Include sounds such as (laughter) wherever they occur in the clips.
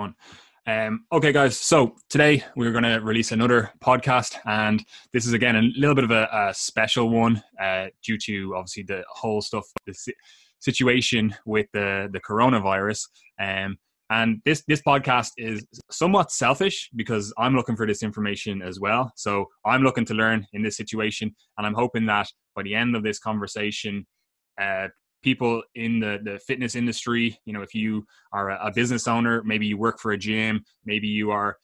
one. Um, okay, guys. So today we're going to release another podcast, and this is again a little bit of a, a special one uh, due to obviously the whole stuff, the situation with the the coronavirus. Um, and this this podcast is somewhat selfish because I'm looking for this information as well. So I'm looking to learn in this situation, and I'm hoping that by the end of this conversation, uh, people in the, the fitness industry, you know, if you are a, business owner, maybe you work for a gym, maybe you are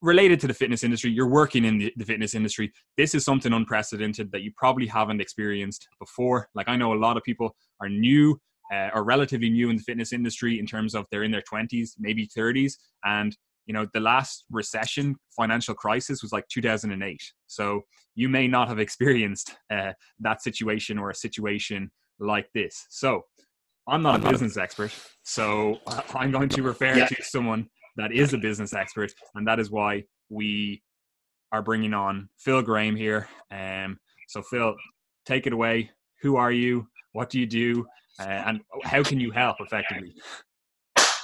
related to the fitness industry, you're working in the, the, fitness industry. This is something unprecedented that you probably haven't experienced before. Like I know a lot of people are new uh, or relatively new in the fitness industry in terms of they're in their 20s, maybe 30s, and you know the last recession financial crisis was like 2008 so you may not have (laughs) experienced uh, that situation or a situation like this. So I'm not a business expert, so (laughs) I'm going to refer yeah. to someone that is a business expert, and that is why we are bringing on Phil Graham here. Um, so Phil, take it away. Who are you? What do you do? Uh, and how can you help effectively?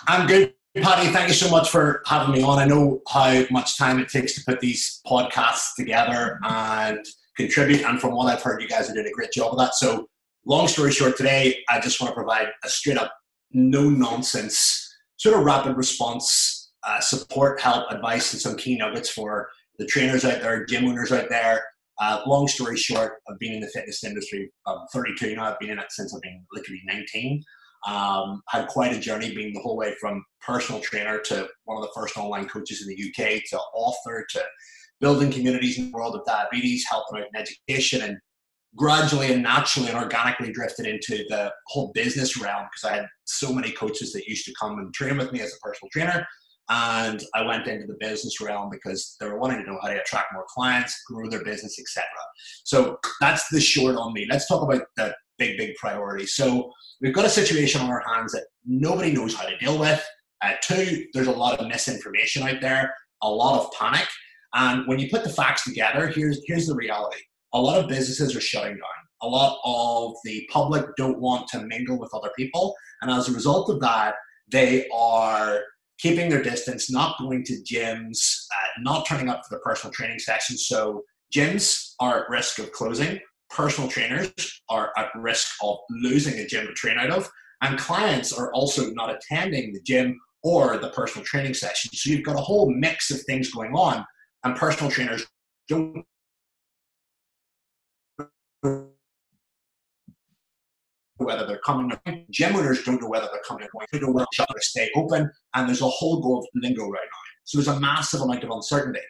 I'm good, Paddy. Thank you so much for having me on. I know how much time it takes to put these podcasts together and contribute, and from what I've heard, you guys are doing a great job of that. So long story short, today I just want to provide a straight up, no nonsense, sort of rapid response uh, support, help, advice, and some key nuggets for the trainers out there, gym owners out there. Uh, long story short, I've been in the fitness industry. I'm 32 now. I've been in it since I've been literally 19. Um, had quite a journey being the whole way from personal trainer to one of the first online coaches in the UK to author to building communities in the world of diabetes, helping out in education, and gradually and naturally and organically drifted into the whole business realm because I had so many coaches that used to come and train with me as a personal trainer. And I went into the business realm because they were wanting to know how to attract more clients, grow their business, etc. So that's the short on me. Let's talk about the big, big priority. So we've got a situation on our hands that nobody knows how to deal with. Uh, two, there's a lot of misinformation out there, a lot of panic. And when you put the facts together, here's here's the reality a lot of businesses are shutting down. A lot of the public don't want to mingle with other people. And as a result of that, they are keeping their distance, not going to gyms, uh, not turning up for the personal training sessions. So gyms are at risk of closing. Personal trainers are at risk of losing a gym to train out of. And clients are also not attending the gym or the personal training session. So you've got a whole mix of things going on. And personal trainers don't whether they're coming. Gym owners don't know whether they're coming or going. They don't know whether to stay open. And there's a whole go of lingo right now. So there's a massive amount of uncertainty.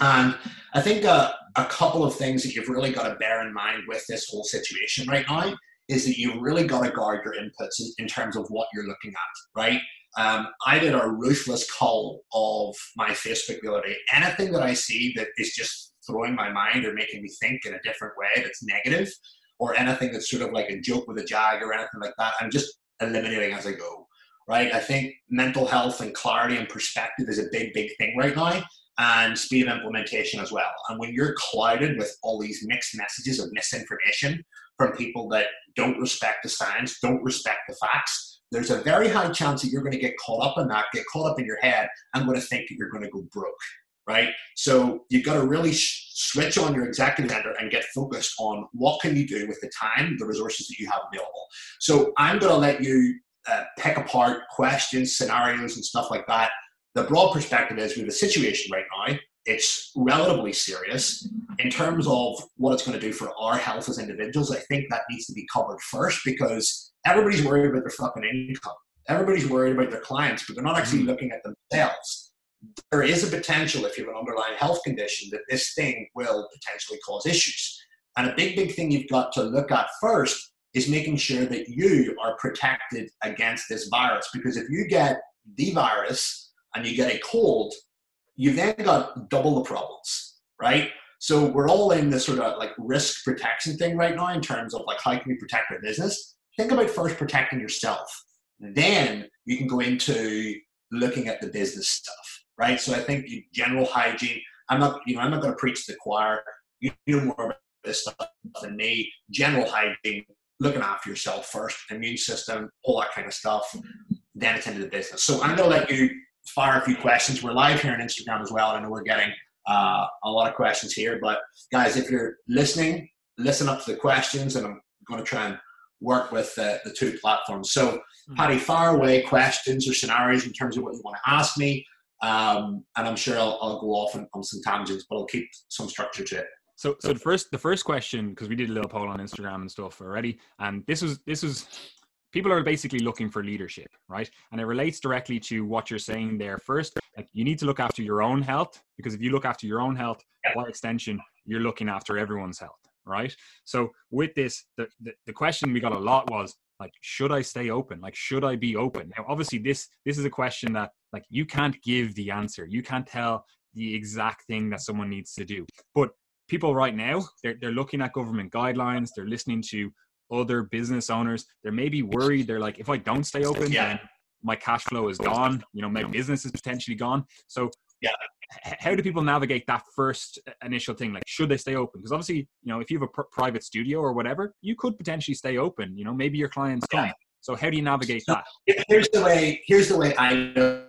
And I think uh, a couple of things that you've really got to bear in mind with this whole situation right now is that you've really got to guard your inputs in terms of what you're looking at, right? Um, I did a ruthless cull of my Facebook the other day. Anything that I see that is just throwing my mind or making me think in a different way that's negative or anything that's sort of like a joke with a jag or anything like that. I'm just eliminating as I go, right? I think mental health and clarity and perspective is a big, big thing right now and speed of implementation as well. And when you're clouded with all these mixed messages of misinformation from people that don't respect the science, don't respect the facts, there's a very high chance that you're going to get caught up in that, get caught up in your head, and going to think that you're going to go broke right? So you've got to really sh- switch on your executive vendor and get focused on what can you do with the time, the resources that you have available. So I'm going to let you uh, pick apart questions, scenarios, and stuff like that. The broad perspective is we have a situation right now. It's relatively serious in terms of what it's going to do for our health as individuals. I think that needs to be covered first because everybody's worried about their fucking income. Everybody's worried about their clients, but they're not actually mm-hmm. looking at themselves there is a potential if you have an underlying health condition that this thing will potentially cause issues. And a big, big thing you've got to look at first is making sure that you are protected against this virus. Because if you get the virus and you get a cold, you've then got double the problems, right? So we're all in this sort of like risk protection thing right now in terms of like how can we protect our business? Think about first protecting yourself. Then you can go into looking at the business stuff right? So I think general hygiene. I'm not, you know, I'm not going to preach to the choir. You know more about this stuff than me. General hygiene, looking after yourself first, immune system, all that kind of stuff. Then attend to the business. So I'm going to let you fire a few questions. We're live here on Instagram as well. I know we're getting uh, a lot of questions here, but guys, if you're listening, listen up to the questions, and I'm going to try and work with uh, the two platforms. So, hmm. Paddy, fire away questions or scenarios in terms of what you want to ask me. Um, and I'm sure I'll, I'll go off on, on, some tangents, but I'll keep some structure to it. So, so the first the first question because we did a little poll on Instagram and stuff already, and this was this was people are basically looking for leadership, right? And it relates directly to what you're saying there. First, like you need to look after your own health because if you look after your own health, by extension, you're looking after everyone's health, right? So with this, the, the, the question we got a lot was like, should I stay open? Like, should I be open? Now, obviously, this this is a question that like you can't give the answer. You can't tell the exact thing that someone needs to do. But people right now, they're they're looking at government guidelines. They're listening to other business owners. They're maybe worried. They're like, if I don't stay open, yeah. then my cash flow is gone. You know, my business is potentially gone. So yeah how do people navigate that first initial thing like should they stay open because obviously you know if you have a pr- private studio or whatever you could potentially stay open you know maybe your clients come yeah. so how do you navigate so that here's the way here's the way i know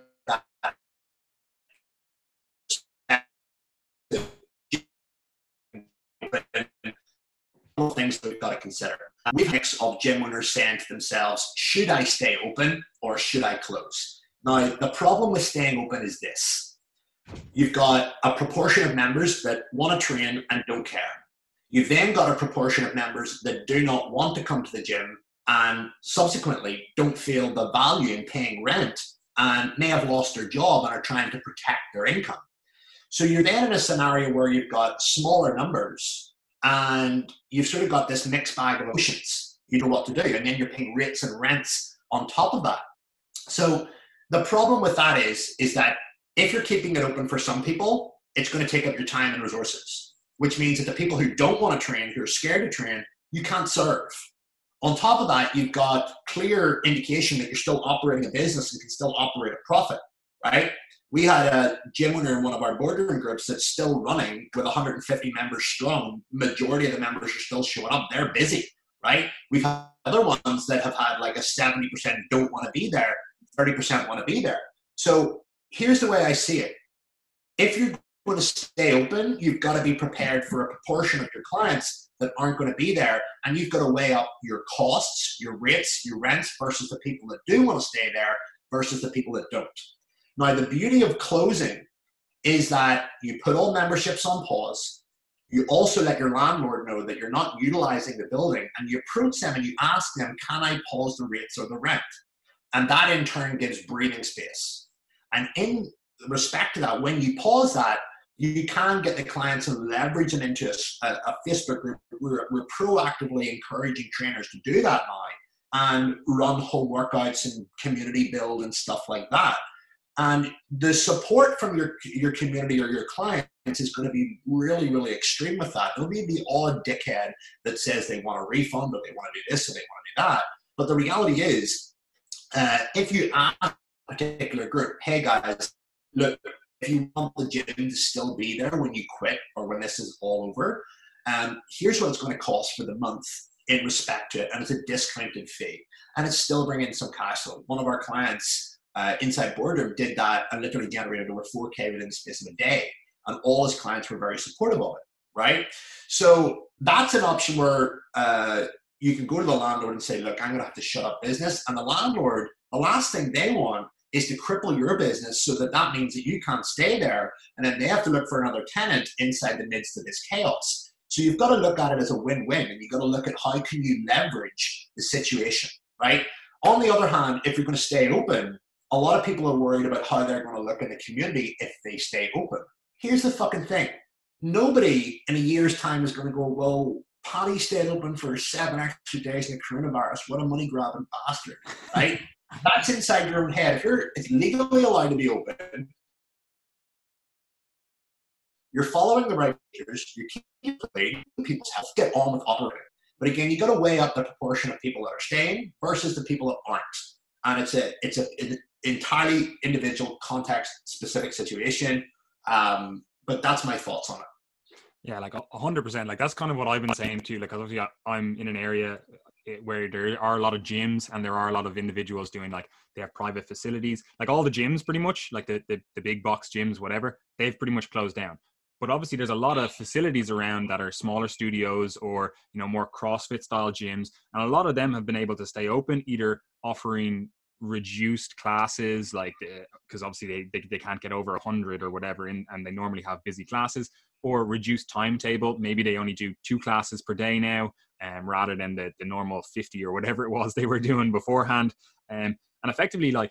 things that we've got to consider. We mix of gym owners saying to themselves, should I stay open or should I close? Now, the problem with staying open is this You've got a proportion of members that want to train and don't care. You've then got a proportion of members that do not want to come to the gym and subsequently don't feel the value in paying rent and may have lost their job and are trying to protect their income. So you're then in a scenario where you've got smaller numbers and you've sort of got this mixed bag of emotions. You know what to do, and then you're paying rates and rents on top of that. So the problem with that is, is that if you're keeping it open for some people, it's going to take up your time and resources, which means that the people who don't want to train, who are scared to train, you can't serve. On top of that, you've got clear indication that you're still operating a business and can still operate a profit, right? We had a gym owner in one of our boardroom groups that's still running with 150 members strong. Majority of the members are still showing up. They're busy, right? We've had other ones that have had like a 70% don't want to be there, 30% want to be there. So here's the way I see it. If you're going to stay open, you've got to be prepared for a proportion of your clients that aren't going to be there. And you've got to weigh up your costs, your rates, your rents versus the people that do want to stay there versus the people that don't. Now, the beauty of closing is that you put all memberships on pause. You also let your landlord know that you're not utilizing the building and you approach them and you ask them, Can I pause the rates or the rent? And that in turn gives breathing space. And in respect to that, when you pause that, you can get the clients and leverage them into a, a Facebook group. We're, we're proactively encouraging trainers to do that now and run home workouts and community build and stuff like that. And the support from your your community or your clients is going to be really, really extreme with that. There'll be the odd dickhead that says they want a refund or they want to do this or they want to do that. But the reality is, uh, if you ask particular group, hey guys, look, if you want the gym to still be there when you quit or when this is all over, um, here's what it's going to cost for the month in respect to it, and it's a discounted fee, and it's still bringing some cash flow. One of our clients uh, inside Boardroom did that and literally generated over 4K within the space of a day, and all his clients were very supportive of it. Right, so that's an option where uh, you can go to the landlord and say, "Look, I'm going to have to shut up business," and the landlord, the last thing they want is to cripple your business so that that means that you can't stay there and then they have to look for another tenant inside the midst of this chaos so you've got to look at it as a win-win and you've got to look at how can you leverage the situation right on the other hand if you're going to stay open a lot of people are worried about how they're going to look in the community if they stay open here's the fucking thing nobody in a year's time is going to go well Paddy stayed open for seven extra days in the coronavirus. What a money grabbing bastard, right? (laughs) That's inside your own head. If you're it's legally allowed to be open, you're following the procedures, you're keeping people's health, get on with operating. But again, you got to weigh up the proportion of people that are staying versus the people that aren't. And it's a it's a, an entirely individual context specific situation. Um, but that's my thoughts on it. Yeah, like hundred percent. Like that's kind of what I've been saying too. Like obviously I'm in an area eh, where there are a lot of gyms and there are a lot of individuals doing like they have private facilities. Like all the gyms, pretty much, like the the, the big box gyms, whatever, they've pretty much closed down. But obviously, there's a lot of facilities around that are smaller studios or you know more CrossFit style gyms, and a lot of them have been able to stay open, either offering reduced classes like because obviously they, they, they can't get over 100 or whatever in, and they normally have busy classes or reduced timetable. Maybe they only do two classes per day now um, rather than the, the normal 50 or whatever it was (laughs) they were doing beforehand. Um, and effectively like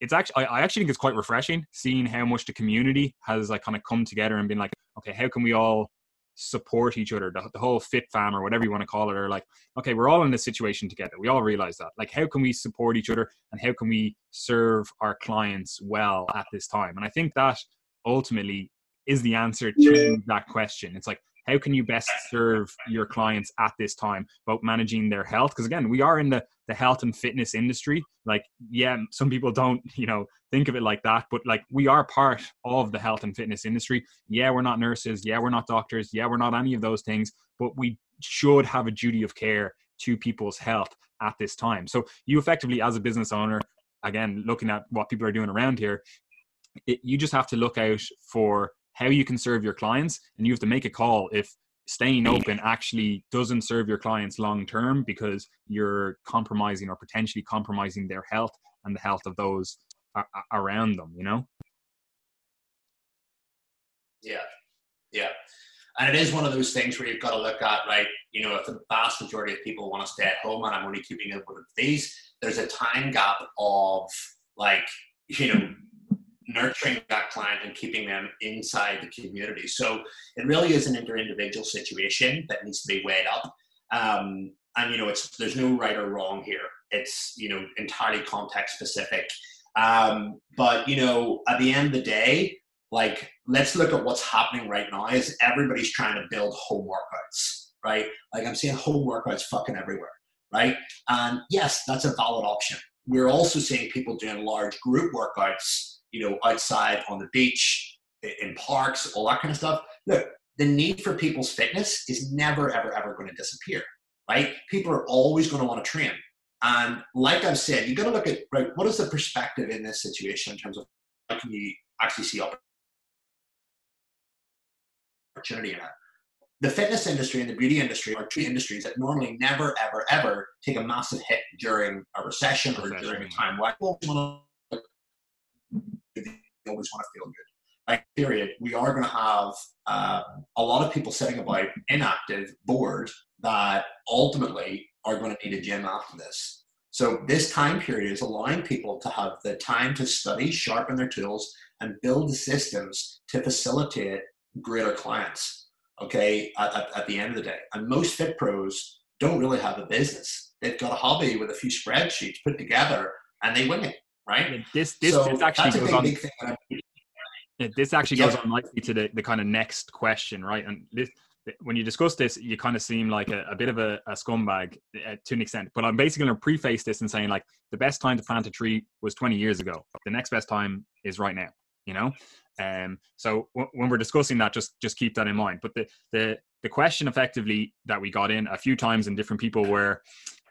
it's actually I actually think it's quite refreshing seeing how much the community has like kind of come together and been like okay how can we all support each other the, the whole fit fam or whatever you want to call it are like okay we're all in this situation together we all realize that. Like how can we support each other and how can we serve our clients well at this time? And i think that ultimately is the answer to that question. It's like how can you best serve your clients at this time about managing their health? Because again we are in the the health and fitness industry like yeah some people don't you know think of it like that but like we are part of the health and fitness industry. Yeah we're not nurses. Yeah we're not doctors. Yeah we're not any of those things but we should have a duty of care to people's health at this time. So you effectively as a business owner again looking at what people are doing around here it, you just have to look out for how you can serve your clients and you have to make a call if staying open actually doesn't serve your clients long term because you're compromising or potentially compromising their health and the health of those around them you know? Yeah. Yeah. And it is one of those things where you've got to look at right you know if the vast majority of people want to stay at home and i'm only keeping it with these there's a time gap of like you know nurturing that client and keeping them inside the community. So it really is an inter-individual situation that needs to be weighed up. Um, and you know, it's there's no right or wrong here. It's you know entirely context specific. Um, but you know, at the end of the day, like let's look at what's happening right now. Is everybody's trying to build home workouts, right? Like I'm seeing home workouts fucking everywhere, right? And yes, that's a valid option. We're also seeing people doing large group workouts you know, outside on the beach, in parks, all that kind of stuff. Look, the need for people's fitness is never, ever, ever going to disappear, right? People are always going to want to train. And like I've said, you've got to look at, right, what is the perspective in this situation in terms of how can you actually see opportunity in it? The fitness industry and the beauty industry are two industries that normally never, ever, ever take a massive hit during a recession or during a time like, they always want to feel good. Like, period, we are going to have uh, a lot of people sitting about inactive, bored, that ultimately are going to need a gym after this. So this time period is allowing people to have the time to study, sharpen their tools, and build the systems to facilitate greater clients. Okay, at, at, at the end of the day, and most fit pros don't really have a business. They've got a hobby with a few spreadsheets put together, and they win it right? This this, so this actually goes on. Big this actually goes on nicely to the, the kind of next question, right? And this, when you discuss this, you kind of seem like a, a bit of a, a scumbag uh, to an extent. But I'm basically going to preface this and saying like the best time to plant a tree was 20 years ago. The next best time is right now. You know, um, so w- when we're discussing that, just just keep that in mind. But the the the question effectively that we got in a few times in different people were,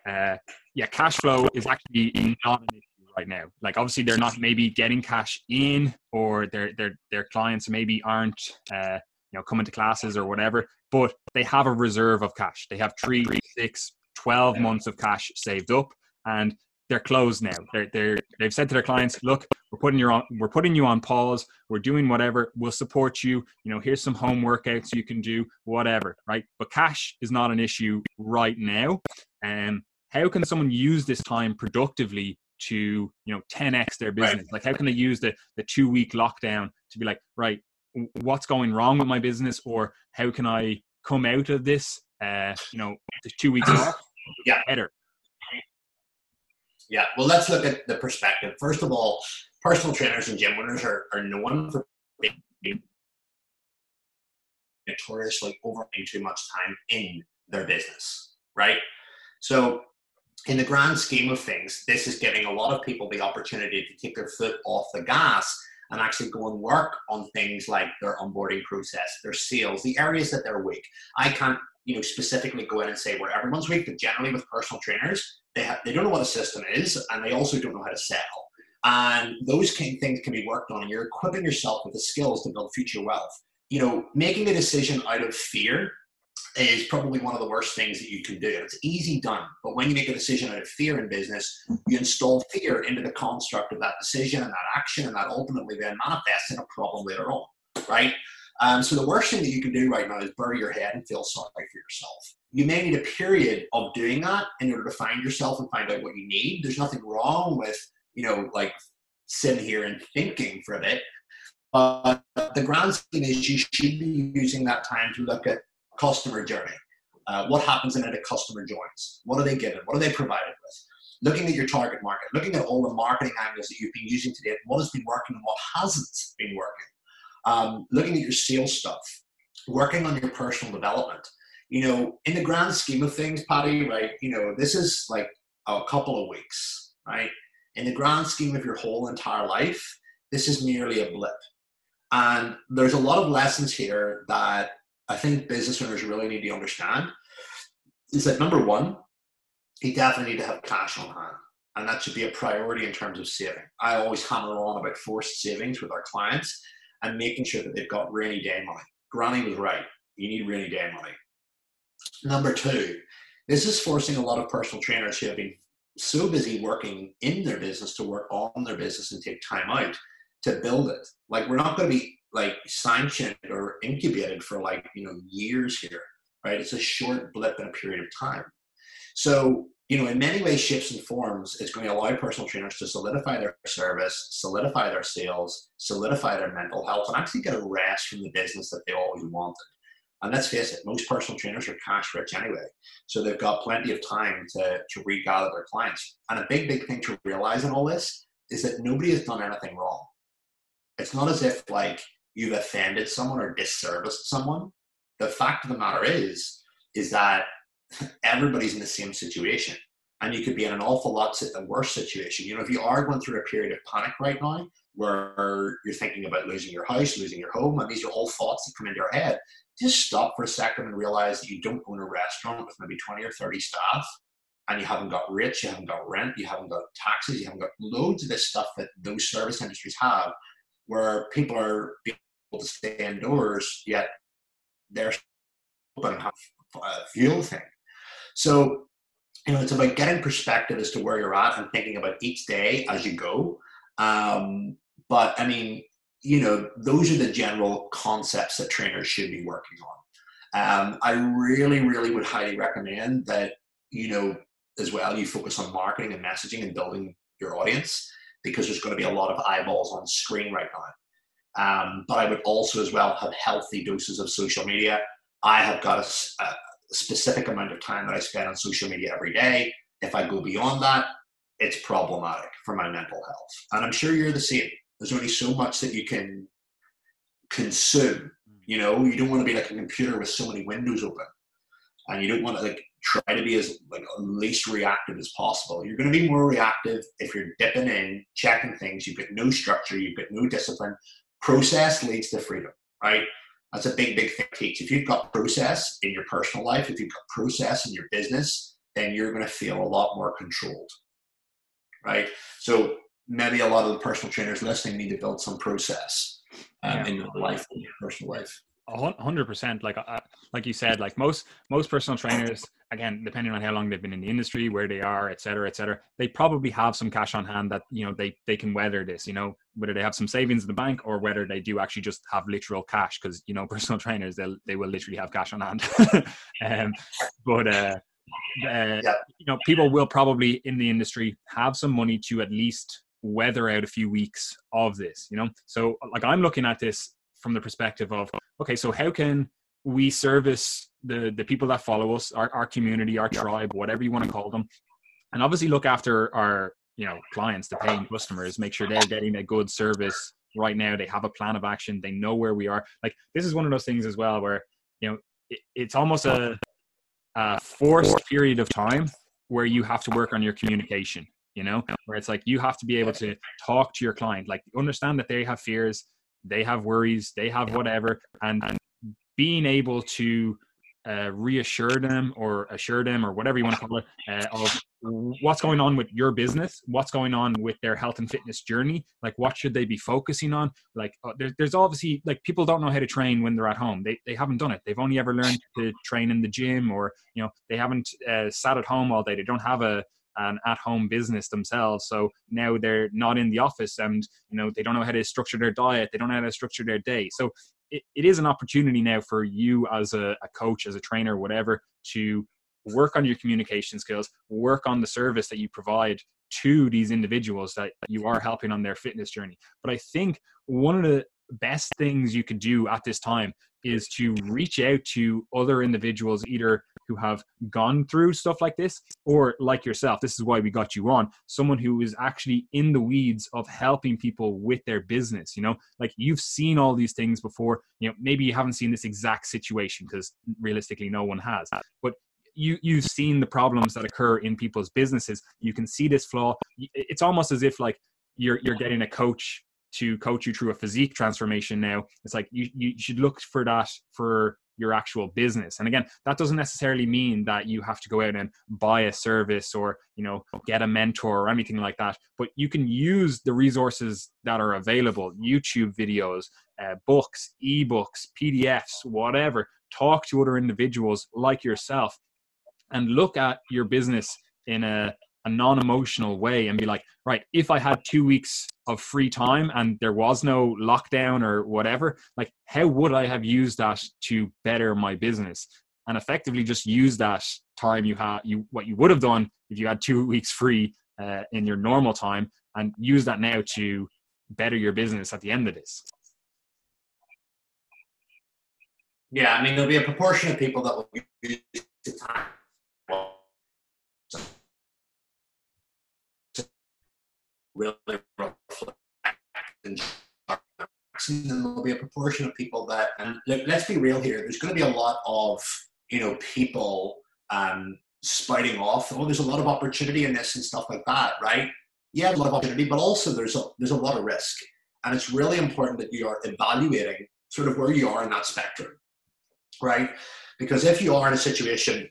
uh, yeah, cash flow is actually not an issue right now. Like obviously they're not maybe getting cash in or their their their clients maybe aren't uh, you know coming to classes or whatever, but they have a reserve of cash. They have three, six, 12 months of cash saved up and they're closed now. They're, they're, they've said to their clients, look, we're putting you on, we're putting you on pause. We're doing whatever. We'll support you. You know, here's some home workouts you can do, whatever, right? But cash is not an issue right now. And um, how can someone use this time productively to you know 10x their business? Right. like how can they use the the two week lockdown to be like right what's going wrong with my business or how can i come out of this uh you know the two weeks (clears throat) off yeah. better? Yeah well let's look at the perspective. First of all personal trainers and gym owners are, are known for being notoriously overpaying too much time in their business right? So in the grand scheme of things, this is giving a lot of people the opportunity to take their foot off the gas and actually go and work on things like their onboarding process, their sales, the areas that they're weak. I can't, you know, specifically go in and say where everyone's weak, but generally with personal trainers, they have, they don't know what a system is, and they also don't know how to sell. And those kind of things can be worked on, and you're equipping yourself with the skills to build future wealth. You know, making a decision out of fear is probably one of the worst things that you can do. It's easy done, but when you make a decision out of fear in business, you install fear into the construct of that decision and that action, and that ultimately then manifests in a problem later on, right? Um, so the worst thing that you can do right now is bury your head and feel sorry for yourself. You may need a period of doing that in order to find yourself and find out what you need. There's nothing wrong with, you know, like sitting here and thinking for a bit. But the grand scheme is you should be using that time to look at customer journey. Uh, what happens in it a customer joins? What are they given? What are they provided with? Looking at your target market, looking at all the marketing angles that you've been using today, what has been working and what hasn't been working. Um, looking at your sales stuff, working on your personal development. You know, in the grand scheme of things, Paddy, right? You know, this is like a couple of weeks, right? In the grand scheme of your whole entire life, this is merely a blip. And there's a lot of lessons here that I think business owners really need to understand is that number one, you definitely need to have cash on hand. And that should be a priority in terms of saving. I always hammer on about forced savings with our clients and making sure that they've got rainy day money. Granny was right. You need rainy day money. Number two, this is forcing a lot of personal trainers who have been so busy working in their business to work on their business and take time out to build it. Like we're not going to be like sanctioned or incubated for like you know years here right? It's a short blip in a period of time. So you know in many ways shifts and forms it's going to allow personal trainers to solidify their service solidify their sales solidify their mental health and actually get a rest from the business that they always wanted. And let's face it most personal trainers are cash rich anyway so they've got plenty of time to, to regather their clients. And a big big thing to realize in all this is that nobody has done anything wrong. It's not as if like you've offended someone or disserviced someone. The fact of the matter is, is that everybody's in the same situation. And you could be in an awful lot a worse situation. You know, if you are going through a period of panic right now, where you're thinking about losing your house, losing your home, and these are all thoughts that come into your head, just stop for a second and realize that you don't own a restaurant with maybe 20 or 30 staff, and you haven't got rates, you haven't got rent, you haven't got taxes, you haven't got loads of this stuff that those service industries have, where people are being to stay indoors, yet they're open a fuel thing. So, you know, it's about getting perspective as to where you're at and thinking about each day as you go. Um, but I mean, you know, those are the general concepts that trainers should be working on. Um, I really, really would highly recommend that, you know, as well, you focus on marketing and messaging and building your audience because there's going to be a lot of eyeballs on screen right now. Um, but I would also as well have healthy doses of social media. I have got a, a specific amount of time that I spend on social media every day. If I go beyond that, it's problematic for my mental health. And I'm sure you're the same. There's only so much that you can consume. You know, you don't want to be like a computer with so many windows open. And you don't want to like try to be as like least reactive as possible. You're going to be more reactive if you're dipping in, checking things. You've got no structure, you've got no discipline, process leads to freedom, right? That's a big, big thing teach. If you've got process in your personal life, if you've got process in your business, then you're going to feel a lot more controlled, right? So maybe a lot of the personal trainers listening need to build some process um, yeah. in your life, in your personal life hundred percent. Like, uh, like you said, like most most personal trainers, again, depending on how long they've been in the industry, where they are, et cetera, et cetera, they probably have some cash on hand that you know they they can weather this. You know, whether they have some savings in the bank or whether they do actually just have literal cash, because you know, (laughs) personal trainers they they will literally have cash on hand. (laughs) um, but uh, uh, yeah. you know, people will probably in the industry have some money to at least weather out a few weeks of this. You know, so like I'm looking at this from the perspective of okay so how can we service the the people that follow us our, our community our tribe whatever you want to call them and obviously look after our you know clients the paying customers make sure they're getting a good service right now they have a plan of action they know where we are. Like this is one of those things as well where you know it, it's almost a, a forced period of time where you have to work on your communication you know, where it's like you have to be able to talk to your client, like understand that they have fears, they have worries, they have whatever, and being able to uh, reassure them or assure them or whatever you want to call it uh, of what's going on with your business what's going on with their health and fitness journey like what should they be focusing on? Like uh, there, there's obviously like people don't know how to train when they're at home. They, they haven't done it. They've only ever learned to train in the gym or you know they haven't uh, sat at home all day. They don't have a an at-home business themselves. So now they're not in the office and you know they don't know how to structure their diet they don't know how to structure their day. So it, it is an opportunity now for you as a, a coach as a trainer whatever to work on your communication skills work on the service that you provide to these individuals that you are helping on their fitness journey. But i think one of the best things you could do at this time is to reach out to other individuals either who have gone through stuff like this or like yourself. This is why we got you on. Someone who is actually in the weeds of helping people with their business you know? Like you've seen all these things before. You know maybe you haven't seen this exact situation because realistically no one has. But you you've seen the problems that occur in people's businesses. You can see this flaw. It's almost as if like you're you're getting a coach to coach you through a physique transformation now it's like you, you should look for that for your actual business. And again that doesn't necessarily mean that you have to go out and buy a service or you know get a mentor or anything like that but you can use the resources that are available youtube videos uh, books ebooks pdfs whatever. Talk to other individuals like yourself and look at your business in a a non-emotional way and be like right if i had two weeks of free time and there was no lockdown or whatever like how would i have used that to better my business? And effectively just use that time you had you what you would have done if you had two (laughs) weeks free uh, in your normal time and use that now to better your business at the end of this. Yeah i mean there'll be a proportion of people that will use the time really reflect and there'll be a proportion of people that and let's be real here there's going to be a lot of you know people um spiting off oh there's a lot of opportunity in this and stuff like that right? Yeah a lot of opportunity but also there's a there's a lot of risk. And it's really important that you are evaluating sort of where you are in that spectrum right? Because if you are in a situation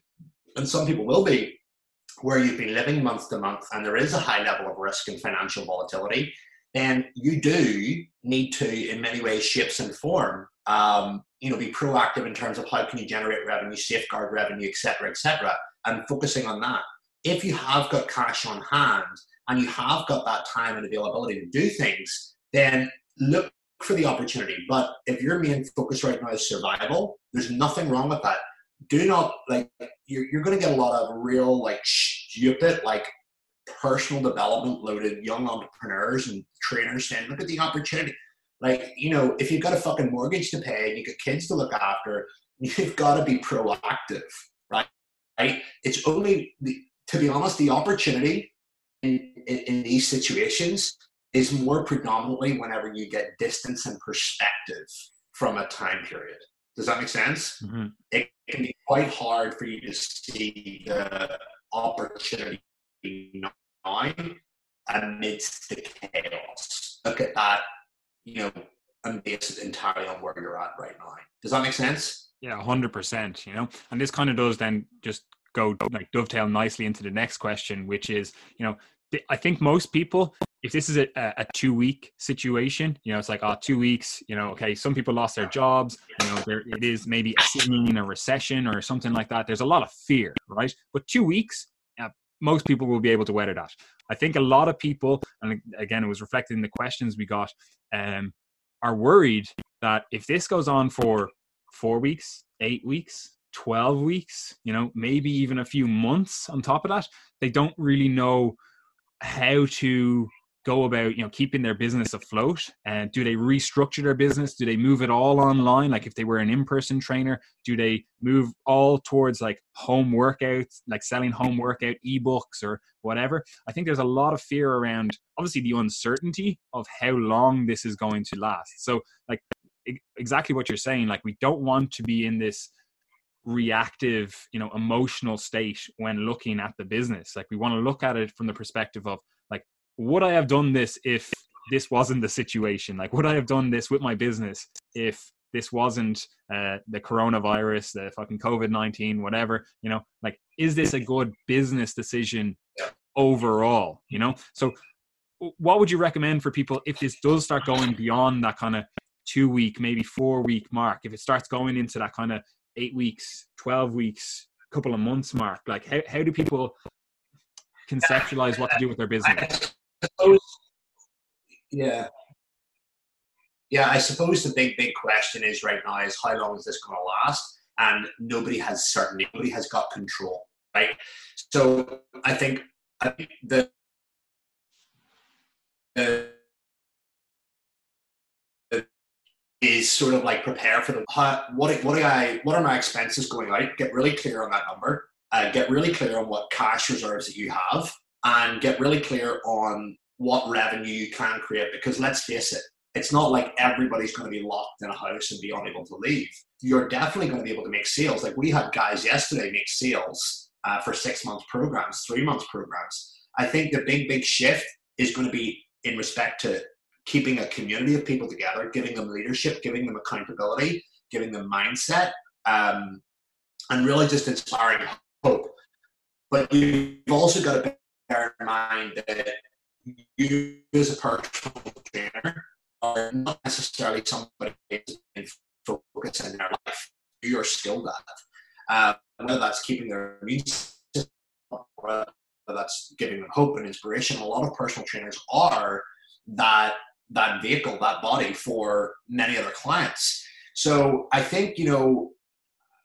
and some people will be where you've been living month to month and there is a high level of risk and financial volatility, then you do need to, in many ways, shapes and form, um, you know, be proactive in terms of how can you generate revenue, safeguard revenue, et cetera, et cetera, and focusing on that. If you have got cash on hand and you have got that time and availability to do things, then look for the opportunity. But if your main focus right now is survival, there's nothing wrong with that do not like you're, you're going to get a lot of real like stupid like personal development loaded young entrepreneurs and trainers saying look at the opportunity. Like you know if you've got a fucking mortgage to pay and you've got kids to look after (laughs) you've got to be proactive right? Right? It's only the, to be honest the opportunity in, in, in these situations is more predominantly whenever you get distance and perspective from a time period does that make sense? Mm-hmm. It can be quite hard for you to see the opportunity now amidst the chaos. Look at that, you know, and base it entirely on where you're at right now. Does that make sense? Yeah, hundred percent. You know, and this kind of does then just go like dovetail nicely into the next question, which is, you know, I think most people, if this is a, a two week situation, you know, it's like, oh, two weeks, you know, okay, some people lost their jobs, you know, there it is maybe assuming in a recession or something like that. There's a lot of fear, right? But two weeks, uh, most people will be able to weather that. I think a lot of people, and again, it was reflected in the questions we got, um, are worried that if this goes on for four weeks, eight weeks, 12 weeks, you know, maybe even a few months on top of that, they don't really know how to go about you know keeping their business afloat? And do they restructure their business? Do they move it all online? Like if they were an in-person trainer do they move all towards like home workouts like selling home workout ebooks or whatever? I think there's a lot of fear around obviously the uncertainty of how long this is going to last. So like exactly what you're saying like we don't want to be in this reactive you know emotional state when looking at the business. Like we want to look at it from the perspective of would I have done this if this wasn't the situation? Like, would I have done this with my business if this wasn't uh, the coronavirus, the fucking COVID 19, whatever? You know, like, is this a good business decision overall? You know, so what would you recommend for people if this does start going beyond that kind of two week, maybe four week mark? If it starts going into that kind of eight weeks, 12 weeks, couple of months mark, like, how, how do people conceptualize what to do with their business? Suppose, yeah. Yeah, I suppose the big, big question is right now is how long is this going to last? And nobody has certainty. Nobody has got control, right? So I think, I think the, the is sort of like prepare for the how, what what I what are my expenses going out? Get really clear on that number. Uh, get really clear on what cash reserves that you have, and get really clear on what revenue you can create. Because let's face it, it's not like everybody's going to be locked in a house and be unable to leave. You're definitely going to be able to make sales. Like we had guys yesterday make sales uh, for six month programs, three month programs. I think the big, big shift is going to be in respect to keeping a community of people together, giving them leadership, giving them accountability, giving them mindset, um, and really just inspiring hope. But you've also got to bear in mind that you as a personal trainer are not necessarily somebody who's focus in their life. You're skilled at. Uh, whether that's keeping their immune system, whether that's giving them hope and inspiration. A lot of personal trainers are that that vehicle, that body for many other clients. So I think you know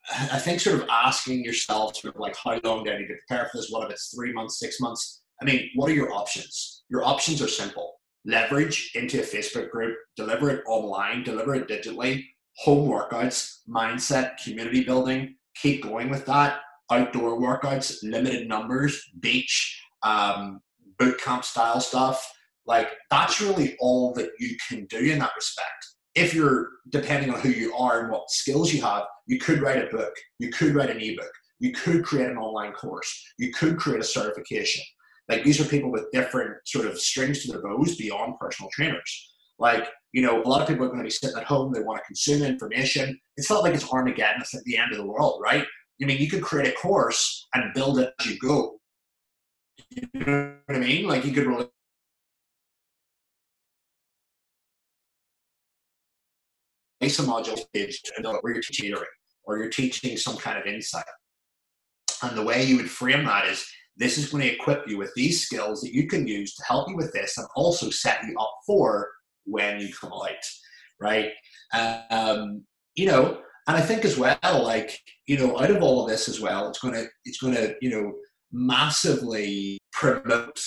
I think sort of asking yourself sort of like how long do I need to prepare for this? What if it's three months, six months? I mean, what are your options? Your options are simple. Leverage into a Facebook group, deliver it online, deliver it digitally, home workouts, mindset, community building, keep going with that. Outdoor workouts, limited numbers, beach, um, boot camp style stuff. Like that's really all that you can do in that respect if you're depending on who you are and what skills you have, you could write a book, you could write an ebook, you could create an online course, you could create a certification. Like these are people with different sort of strings to their bows beyond personal trainers. Like, you know, a lot of people are going to be sitting at home, they want to consume information. It's not like it's Armageddon, it's at the end of the world, right? I mean, you could create a course and build it as you go. You know what I mean? Like you could a module page where you're teaching or you're teaching some kind of insight. And the way you would frame that is this is going to equip you with these skills that you can use to help you with this and also set you up for when you come out, right? Um, you know, and I think as well, like you know, out of all of this as well, it's gonna it's gonna you know massively promote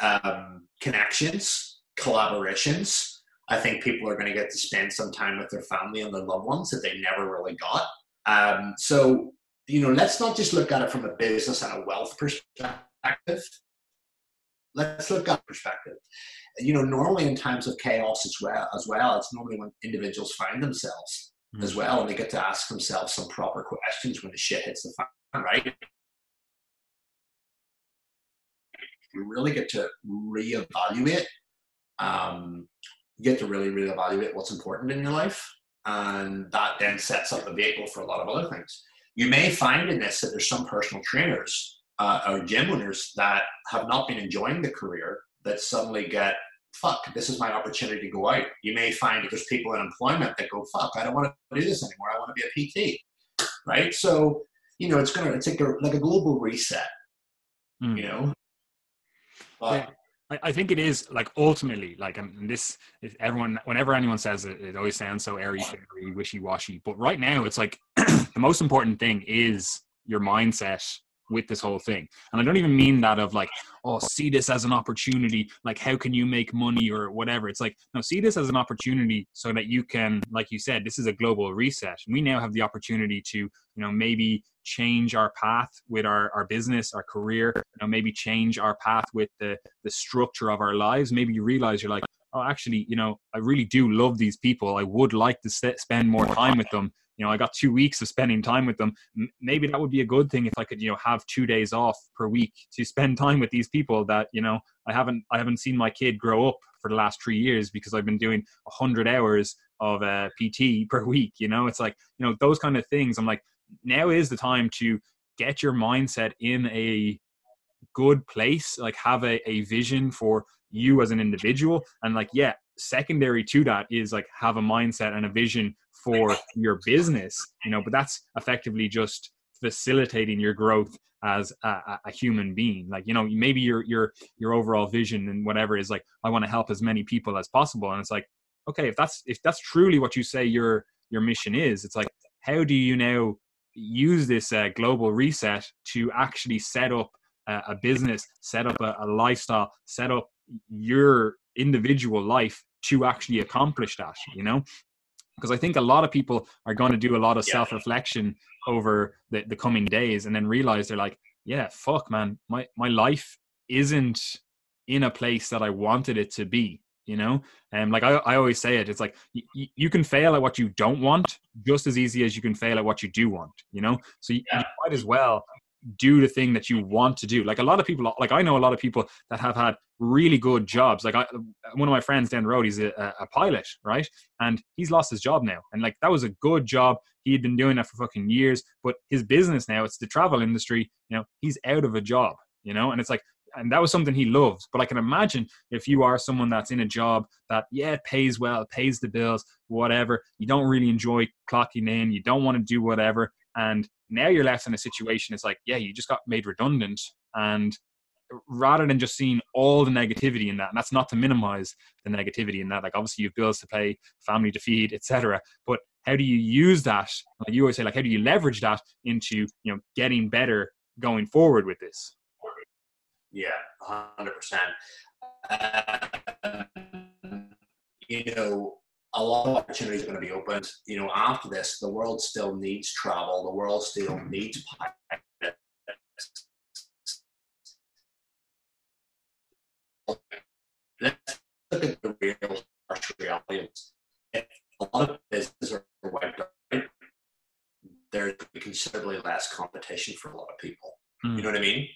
um, connections, collaborations, I think people are going to get to spend some time with their family and their loved ones that they never really got. Um, so, you know, let's not just look at it from a business and a wealth perspective. Let's look at perspective. You know, normally in times of chaos as well, as well, it's normally when individuals find themselves mm-hmm. as well, and they get to ask themselves some proper questions when the shit hits the fan, right? You really get to reevaluate um, you get to really, really evaluate what's important in your life. And that then sets up the vehicle for a lot of other things. You may find in this that there's some personal trainers uh, or gym owners that have not been enjoying the career that suddenly get, fuck, this is my opportunity to go out. You may find that there's people in employment that go, fuck, I don't want to do this anymore. I want to be a PT. Right. So, you know, it's going to, it's like a, like a global reset, mm. you know? But, yeah I, think it is like ultimately like and this is everyone whenever anyone says it it always sounds so airy fairy wishy-washy but right now it's like (clears throat) the most important thing is your mindset with this whole thing. And I don't even mean that of like, oh, see this as an opportunity, like how can you make money or whatever. It's like, no, see this as an opportunity so that you can, like you said, this is a global reset. We now have the opportunity to, you know, maybe change our path with our, our business, our career, you know, maybe change our path with the the structure of our lives. Maybe you realize you're like, oh, actually, you know, I really do love these people. I would like to spend more time with them. You know i got two weeks of spending time with them. Maybe that would be a good thing if i could you know have two days off per week to spend (laughs) time with these people that you know i haven't i haven't seen my kid grow up for the last three years because i've been doing 100 hours of uh, pt (laughs) per week you know? It's like you know those kind of things. I'm like now is the time to get your mindset in a good place like have a, a vision for you as an individual. And like yeah secondary to that is like have a mindset and a vision for your business you know but that's effectively just facilitating your growth as a, a, human being. Like you know maybe your your your overall vision and whatever is like i want to help as many people as possible. And it's like okay if that's if that's truly what you say your your mission is it's like how do you now use this uh, global reset to actually set up a, a business set up a, a lifestyle set up your individual life to actually accomplish that you know? Because i think a lot of people are going to do a lot of yeah. self-reflection over the, the coming days and then realize they're like yeah fuck man. My my life isn't in a place that i wanted it to be you know? And um, like I, I always say it it's like y- you can fail at what you don't want just as easy as you can fail at what you do want you know? So you, yeah. you might as well do the thing that you want to do. Like a lot of people, like I know a lot of people that have had really good jobs. Like I, one of my friends down the road, he's a, a pilot, right? And he's lost his job now. And like that was a good job. He had been doing that for fucking years. But his business now, it's the travel industry. You know, he's out of a job. You know, and it's like, and that was something he loved. But I can imagine if you are someone that's in a job that yeah, pays well, pays the bills, whatever. You don't really enjoy clocking in. You don't want to do whatever and now you're left in a situation, it's like, yeah, you just got made redundant. And rather than just seeing all the negativity in that, and that's not to minimize the negativity in that, like obviously you've bills to pay, family to feed, etc. But how do you use that? Like you always say, like how do you leverage that into you know getting better going forward with this? Yeah, hundred percent. Uh, you know, a lot of opportunities are going to be opened. You know, after this, the world still needs travel. The world still needs pilots. Let's look at the real harsh reality. If a lot of businesses are wiped out, there's considerably less competition for a lot of people. Mm. You know what I mean?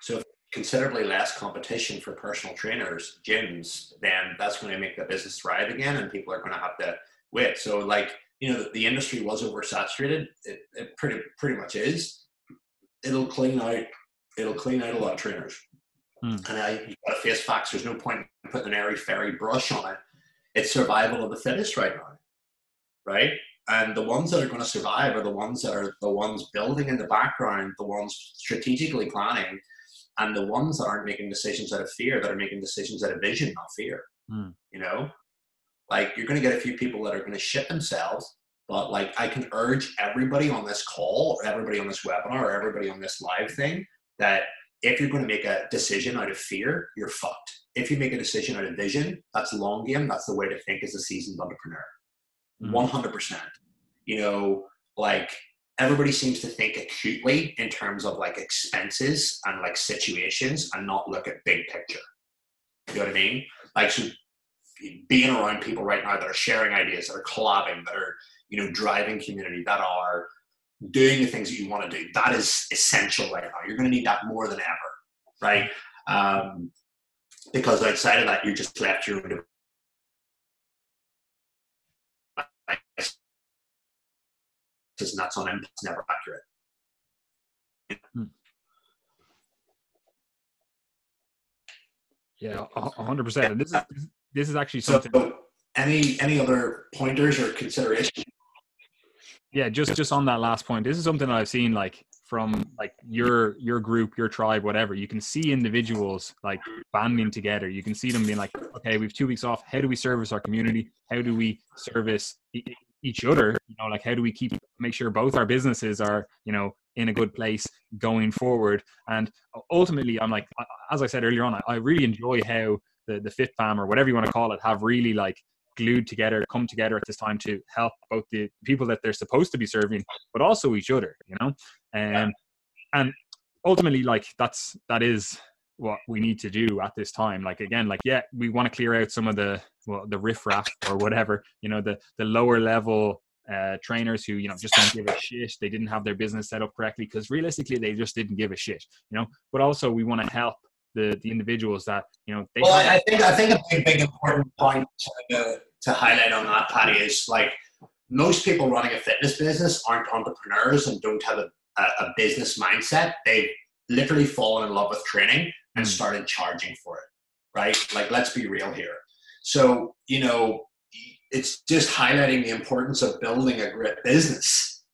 So if considerably less competition for personal trainers, gyms, then that's going to make the business thrive again, and people are going to have to wait. So, like you know, the, the industry was oversaturated. It, it pretty pretty much is. It'll clean out. It'll clean out a lot of trainers. Mm. And I, you got to face facts. There's no point in putting an airy fairy brush on it. It's survival of the fittest right now, right? And the ones that are going to survive are the ones that are the ones building in the background, the ones strategically planning, and the ones that aren't making decisions out of fear that are making decisions out of vision not fear mm. you know like you're going to get a few people that are going to shit themselves but like i can urge everybody on this call or everybody on this webinar or everybody on this live thing that if you're going to make a decision out of fear you're fucked if you make a decision out of vision that's long game that's the way to think as a seasoned entrepreneur mm. 100% you know like everybody seems to think acutely in terms of like expenses and like situations and not look at big picture. You know what I mean? Like so being around people right now that are sharing ideas, that are collabing, that are, you know, driving community, that are doing the things that you want to do, that is essential right now. You're going to need that more than ever, right? Um, because outside of that, you're just left your because nuts on him is never accurate. Hmm. Yeah, hundred percent. And this is this is actually something. So, any any other pointers or considerations? Yeah, just just on that last point, this is something that I've seen like from like your your group, your tribe, whatever. You can see individuals like banding together. You can see them being like, okay, we've two weeks off. How do we service our community? How do we service each other you know like how do we keep make sure both our businesses are you know in a good place going forward? And ultimately i'm like as i said earlier on i, really enjoy how the the fit fam or whatever you want to call it have really like glued together come together at this time to help both the people that they're supposed to be serving but also each other you know? Um, and ultimately like that's that is what we need to do at this time. Like again, like yeah, we want to clear out some of the well the riffraff or whatever, you know, the the lower level uh, trainers who you know just don't give a shit. They didn't have their business set up correctly because realistically they just didn't give a shit. You know, but also we want to help the the individuals that you know. well, I think I think a big big important point to, to highlight on that, Paddy, is like most people running a fitness business aren't entrepreneurs and don't have a, a, a business mindset. They've literally fallen in love with training and mm. started charging for it, right? Like, let's be real here. So, you know, it's just highlighting the importance of building a great business,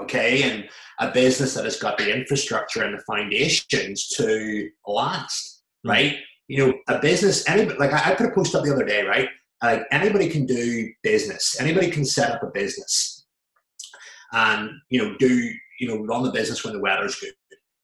okay? And a business that has got the infrastructure and the foundations to last, mm. right? You know, a business, any, like I, I put a post up the other day, right? Like anybody can do business. Anybody can set up a business, and you know do you know run the business when the weather's good.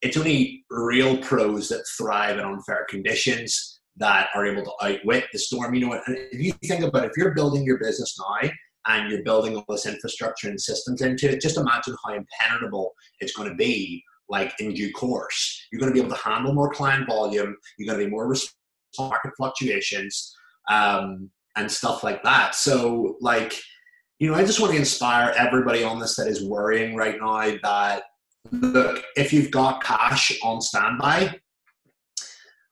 It's only real pros that thrive in unfair conditions that are able to outwit the storm. You know, if you think about it, if you're building your business now and you're building all this infrastructure and systems into it, just imagine how impenetrable it's going to be like in due course. You're going to be able to handle more client volume. You're going to be more responsive to market fluctuations. Um, and stuff like that. So, like, you know, I just want to inspire everybody on this that is worrying right now that look, if you've got cash on standby,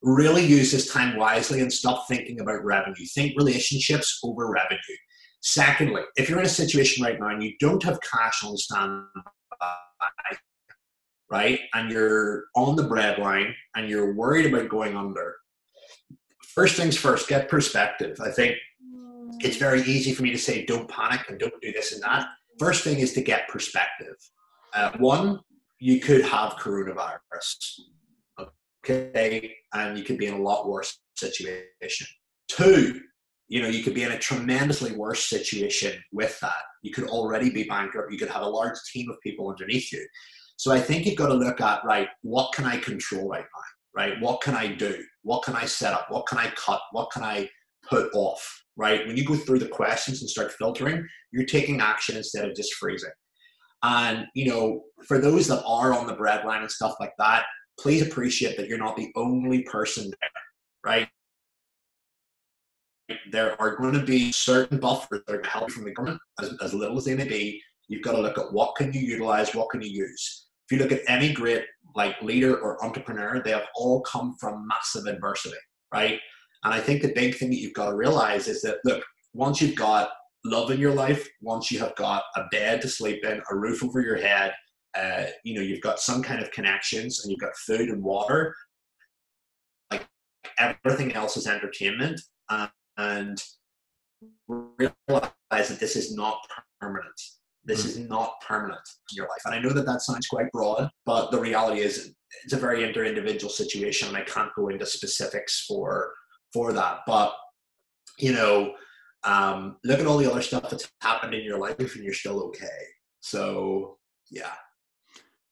really use this time wisely and stop thinking about revenue. Think relationships over revenue. Secondly, if you're in a situation right now and you don't have cash on standby, right, and you're on the breadline and you're worried about going under, first things first, get perspective. I think it's very easy for me to say, don't panic and don't do this and that. First thing is to get perspective. Uh, one, you could have coronavirus, okay, and you could be in a lot worse situation. Two, you know, you could be in a tremendously worse situation with that. You could already be bankrupt. You could have a large team of people underneath you. So I think you've got to look at, right, what can I control right now? Right? What can I do? What can I set up? What can I cut? What can I put off? right? When you go through the questions and start filtering, you're taking action instead of just freezing. And, you know, for those that are on the breadline and stuff like that, please appreciate that you're not the only person there, right? There are going to be certain buffers that are help from the government, as, as little as they may be. You've got to look at what can you utilize, what can you use. If you look at any great like leader or entrepreneur, they have all come from massive adversity, right? And I think the big thing that you've got to realize is that, look, once you've got love in your life, once you have got a bed to sleep in, a roof over your head, uh, you know, you've got some kind of connections and you've got food and water, like everything else is entertainment. and realize that this is not permanent. This is not permanent in your life. And I know that that sounds quite broad, but the reality is it's a very inter-individual situation and I can't go into specifics for for that. But you know, um, look at all the other stuff that's happened in your life, and you're still okay. So yeah.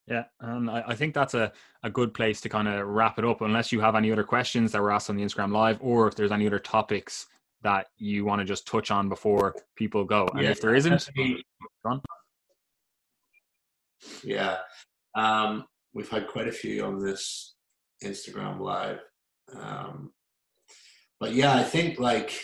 Yeah, and I, I think that's a, a good place to kind of wrap it up. Unless you have any other questions that were asked on the Instagram Live, or if there's any other topics that you want to just touch on before people go. And yeah, if there isn't. Yeah, um, we've had quite a few on this Instagram Live. Um, but yeah, I think like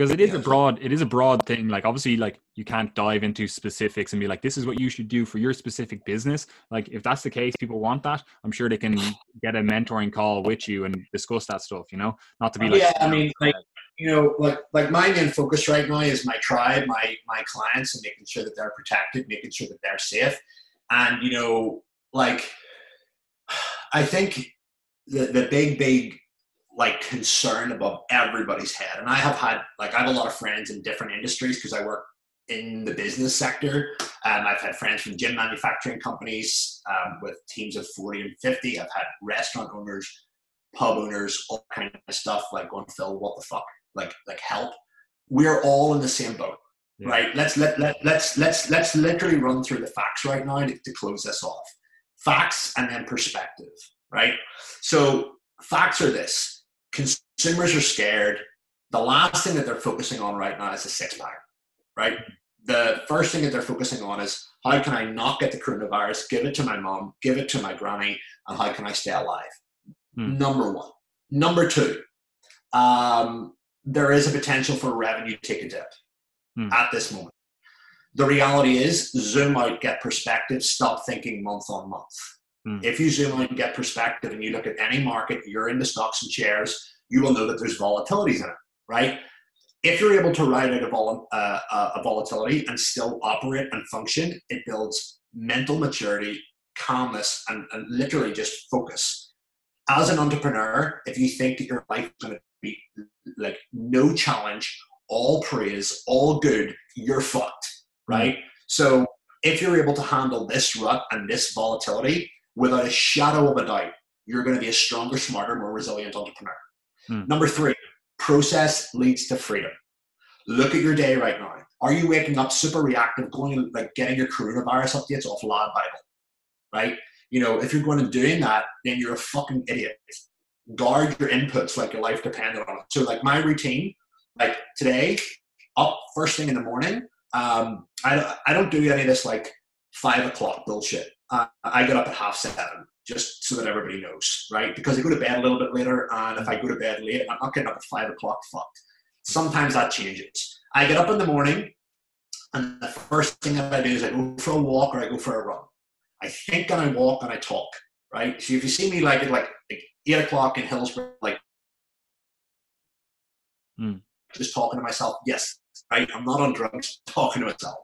because it is yeah, a broad it is a broad thing like obviously like you can't dive into specifics and be like this is what you should do for your specific business. Like if that's the case people want that i'm sure they can get a mentoring call with you and discuss that stuff you know? Not to be oh, like yeah i mean like you know like like my main focus right now is my tribe my my clients and making sure that they're protected making sure that they're safe. And you know like (sighs) i think the the big big like concern above everybody's head. And I have had like I have a lot of friends in different industries because I work in the business sector. Um, I've had friends from gym manufacturing companies um, with teams of 40 and 50. I've had restaurant owners, pub owners, all kind of stuff like going, Phil, what the fuck? Like, like help. We're all in the same boat, yeah. right? Let's let, let let's let's let's literally run through the facts right now to, to close this off. Facts and then perspective, right? So facts are this consumers are scared. The last thing that they're focusing on right now is a six pack, right? The first thing that they're focusing on is how can I not get the coronavirus, give it to my mom, give it to my granny, and how can I stay alive? Hmm. Number one. Number two, um, there is a potential for revenue to take a dip hmm. at this moment. The reality is, zoom out, get perspective, stop thinking month on month. Mm. If you zoom in, and get perspective and you look at any market, you're into stocks and shares, you will know that there's volatilities in it, right? If you're able to ride out a, vol- uh, a volatility and still operate and function, it builds mental maturity, calmness, and, and literally just focus. As an entrepreneur, if you think that your life is going to be like no challenge, all praise, all good, you're fucked, right? Mm. So if you're able to handle this rut and this volatility, without a shadow of a doubt, you're going to be a stronger, smarter, more resilient entrepreneur. Hmm. Number three, process leads to freedom. Look at your day right now. Are you waking up super reactive, going like getting your coronavirus updates off Lad Bible? Right? You know, if you're going and doing that, then you're a fucking idiot. Guard your inputs like your life depended on it. So, like my routine, like today, up first thing in the morning. Um, I I don't do any of this like five o'clock bullshit uh, I get up at half seven just so that everybody knows, right? Because I go to bed a little bit later, and if I go to bed late, I'm not getting up at five o'clock. Fucked. Sometimes that changes. I get up in the morning, and the first thing that I do is I go for a walk or I go for a run. I think and I walk and I talk, right? So if you see me like at like, like eight o'clock in Hillsborough, like mm. just talking to myself, yes, right? I'm not on drugs, (laughs) talking to myself.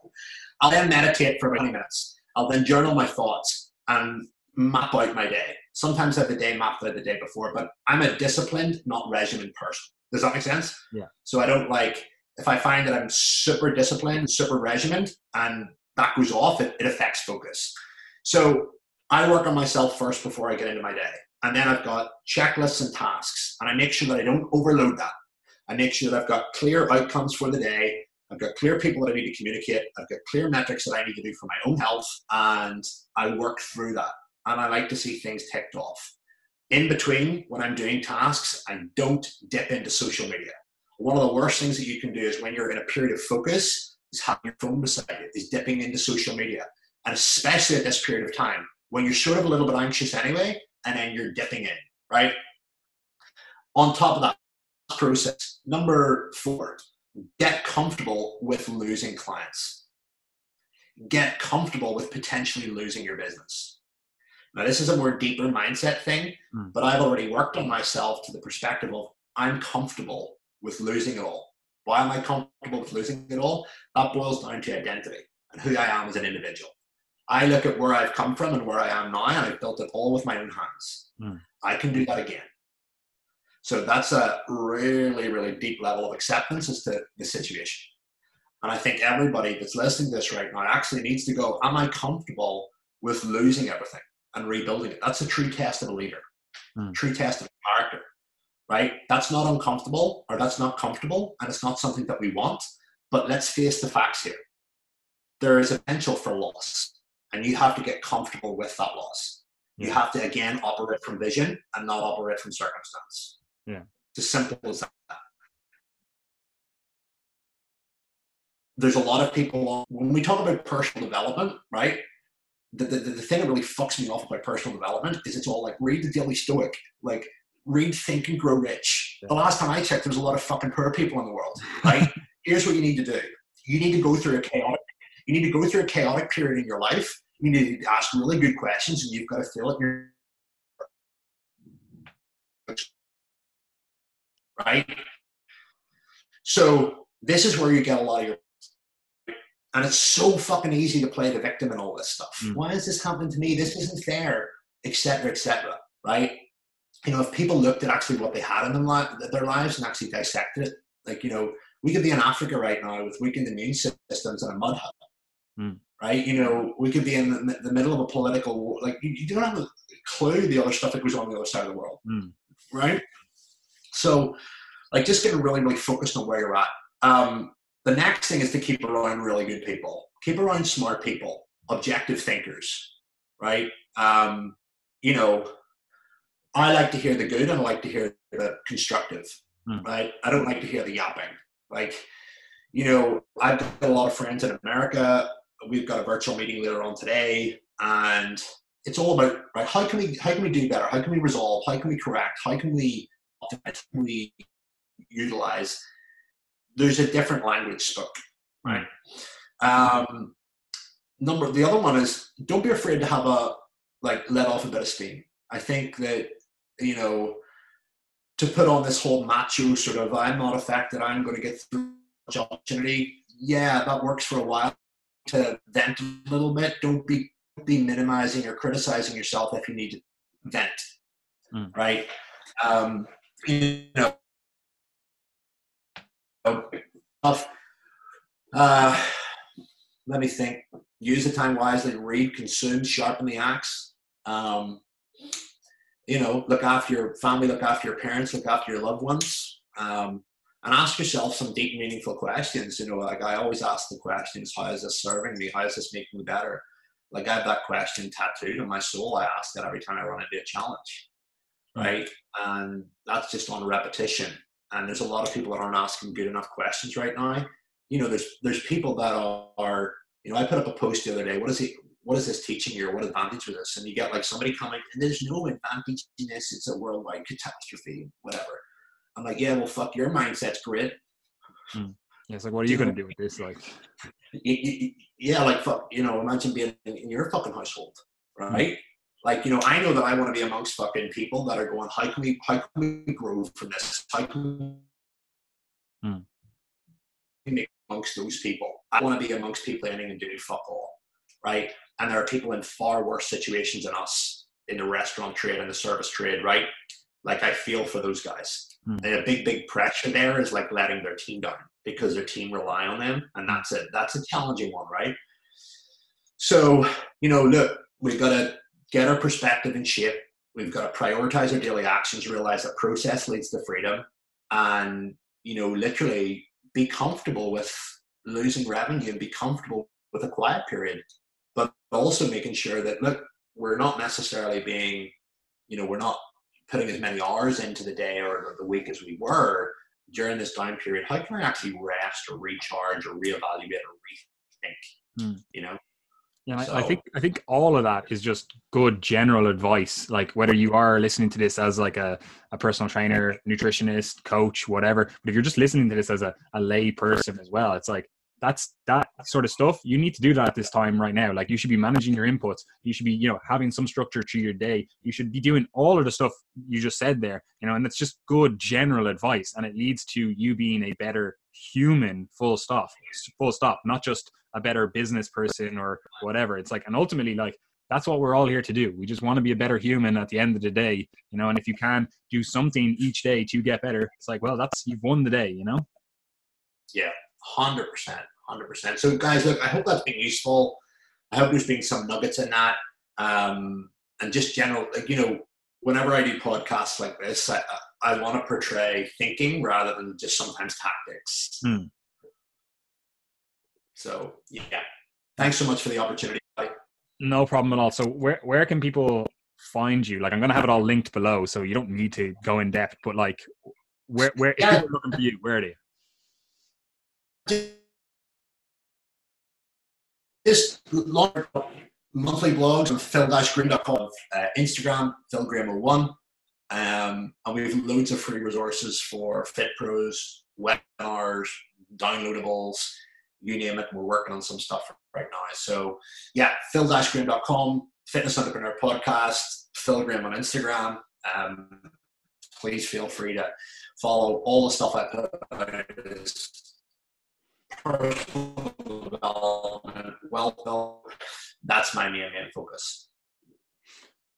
I'll then meditate for about 20 minutes I'll then journal my thoughts and map out my day. Sometimes I have the day mapped out the day before, but I'm a disciplined, not regimented person. Does that make sense? Yeah. So I don't like if I find that I'm super disciplined, super regimented, and that goes off, it, it affects focus. So I work on myself first before I get into my day. And then I've got checklists and tasks, and I make sure that I don't overload that. I make sure that I've got clear outcomes for the day I've got clear people that I need to communicate. I've got clear metrics that I need to do for my own health, and I work through that. And I like to see things ticked off. In between, when I'm doing tasks, I don't dip into social media. One of the worst things that you can do is when you're in a period of focus, is having your phone beside you, is dipping into social media. And especially at this period of time, when you're sort of a little bit anxious anyway, and then you're dipping in, right? On top of that process, number four, get comfortable with losing clients. Get comfortable with potentially losing your business. Now, this is a more deeper mindset thing, mm. but I've already worked on myself to the perspective of I'm comfortable with losing it all. Why am I comfortable with losing it all? That boils down to identity and who I am as an individual. I look at where I've come from and where I am now, and I've built it all with my own hands. Mm. I can do that again. So that's a really, really deep level of acceptance as to the situation. And I think everybody that's listening to this right now actually needs to go, Am I comfortable with losing everything and rebuilding it? That's a true test of a leader, mm. true test of character, right? That's not uncomfortable or that's not comfortable and it's not something that we want. But let's face the facts here. There is a potential for loss, and you have to get comfortable with that loss. You have to again operate from vision and not operate from circumstance. Yeah. It's as simple as that. There's a lot of people, when we talk about personal development, right? The, the, the thing that really fucks me off about personal development is it's all like read the Daily Stoic, like read Think and Grow Rich. Yeah. The last time I checked, there was a lot of fucking poor people in the world, right? (laughs) Here's what you need to do. You need to go through a chaotic, you need to go through a chaotic period in your life. You need to ask really good questions, and you've got to feel it in your right? So this is where you get a lot of your and it's so fucking easy to play the victim and all this stuff. Mm. Why is this happening to me? This isn't fair, etc., etc. right? You know, if people looked at actually what they had in their lives and actually dissected it, like you know, we could be in Africa right now with weakened immune systems and a mud hut, mm. right? You know, we could be in the, the middle of a political war. Like you, you, don't have a clue the other stuff that goes on the other side of the world, mm. right? So, like, just getting really, really focused on where you're at. Um, the next thing is to keep around really good people, keep around smart people, objective thinkers, right? Um, you know, I like to hear the good and I like to hear the constructive, mm. right? I don't like to hear the yapping. Like, you know, I've got a lot of friends in America. We've got a virtual meeting later on today, and it's all about right. How can we how can we do better? How can we resolve? How can we correct? How can we we utilize, there's a different language spoke, right? Um, number the other one is don't be afraid to have a like let off a bit of steam. I think that you know to put on this whole macho sort of I'm not affected, I'm going to get through opportunity. Yeah, that works for a while to vent a little bit. Don't be be minimizing or criticizing yourself if you need to vent, mm. right? Um, you know, uh, let me think. Use the time wisely. Read, consume, sharpen the axe. Um, you know, look after your family, look after your parents, look after your loved ones, um, and ask yourself some deep, meaningful questions. You know, like I always ask the questions: How is this serving me? How is this making me better? Like I have that question tattooed on my soul. I ask that every time I run into a challenge, right? And that's just on repetition. And there's a lot of people that aren't asking good enough questions right now. You know, there's there's people that are, are you know, I put up a post the other day. What is it? What is this teaching you? Or what advantage with this? And you get like somebody coming, and there's no advantage in this. It's a worldwide catastrophe, whatever. I'm like, yeah, well, fuck, your mindset's great. Hmm. Yeah, it's like, what are you going to do with this? Like, yeah, like fuck, you know, imagine being in your fucking household, right? Like, you know, I know that I want to be amongst fucking people that are going, how can we, how can we grow from this? How can mm. we make amongst those people? I want to be amongst people ending and doing fuck all, right? And there are people in far worse situations than us in the restaurant trade and the service trade, right? Like, I feel for those guys. Mm. And a big, big pressure there is like letting their team down because their team rely on them, and that's it. That's a challenging one, right? So, you know, look, we've got to get our perspective in shape. We've got to prioritize our daily actions, realize that process leads to freedom, and you know, literally be comfortable with losing revenue and be comfortable with a quiet period, but also making sure that look, we're not necessarily being, you know, we're not putting as many hours into the day or the week as we were during this time period, how can I actually rest or recharge or reevaluate or rethink? Mm. You know? Yeah, so. I, I think I think all of that is just good general advice. Like whether you are listening to this as like a, a personal trainer, nutritionist, coach, whatever, but if you're just listening to this as a, a lay person as well, it's like that's that sort of stuff you need to do that at this time right now like you should be managing your inputs you should be you know having some structure to your day you should be doing all of the stuff you just said there you know and it's just good general advice and it leads to you being a better human full stop full stop not just a better business person or whatever it's like and ultimately like that's what we're all here to do we just want to be a better human at the end of the day you know and if you can do something each day to get better it's like well that's you've won the day you know yeah Hundred percent, hundred percent. So, guys, look, I hope that's been useful. I hope there's been some nuggets in that, um, and just general, like you know, whenever I do podcasts like this, I, I want to portray thinking rather than just sometimes tactics. Hmm. So, yeah, thanks so much for the opportunity. No problem at all. So, where where can people find you? Like, I'm going to have it all linked below, so you don't need to go in depth. But like, where where if are looking for you, where are they? This long monthly blogs on phil-graham.com, uh, Instagram, philgraham01. Um, and we have loads of free resources for Fit Pros, webinars, downloadables, you name it. We're working on some stuff right now. So, yeah, phil-graham.com, Fitness Entrepreneur Podcast, Phil Graham on Instagram. Um, please feel free to follow all the stuff I put out personal development, wealth That's my main, main focus.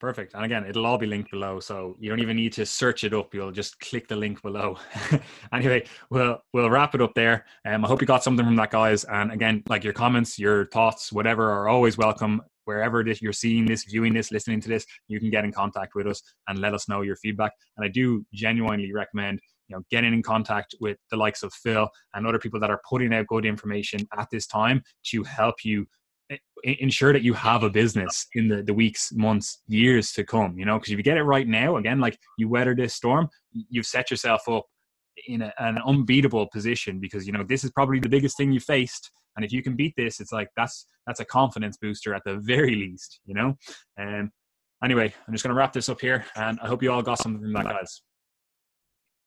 Perfect. And again, it'll all be linked below, so you don't even need to search it up. You'll just click the link below. (laughs) anyway, we'll we'll wrap it up there. Um, I hope you got something from that, guys. And again, like your comments, your thoughts, whatever, are always welcome. Wherever this, you're seeing this, viewing this, listening to this, you can get in contact with us and let us know your feedback. And I do genuinely recommend you know getting in contact with the likes of phil and other people that are putting out good information at this time to help you ensure that you have a business in the, the weeks months years to come you know because if you get it right now again like you weather this storm you've set yourself up in a, an unbeatable position because you know this is probably the biggest thing you faced. And if you can beat this it's like that's that's a confidence booster at the very least you know? And um, anyway i'm just going to wrap this up here and i hope you all got something from that guys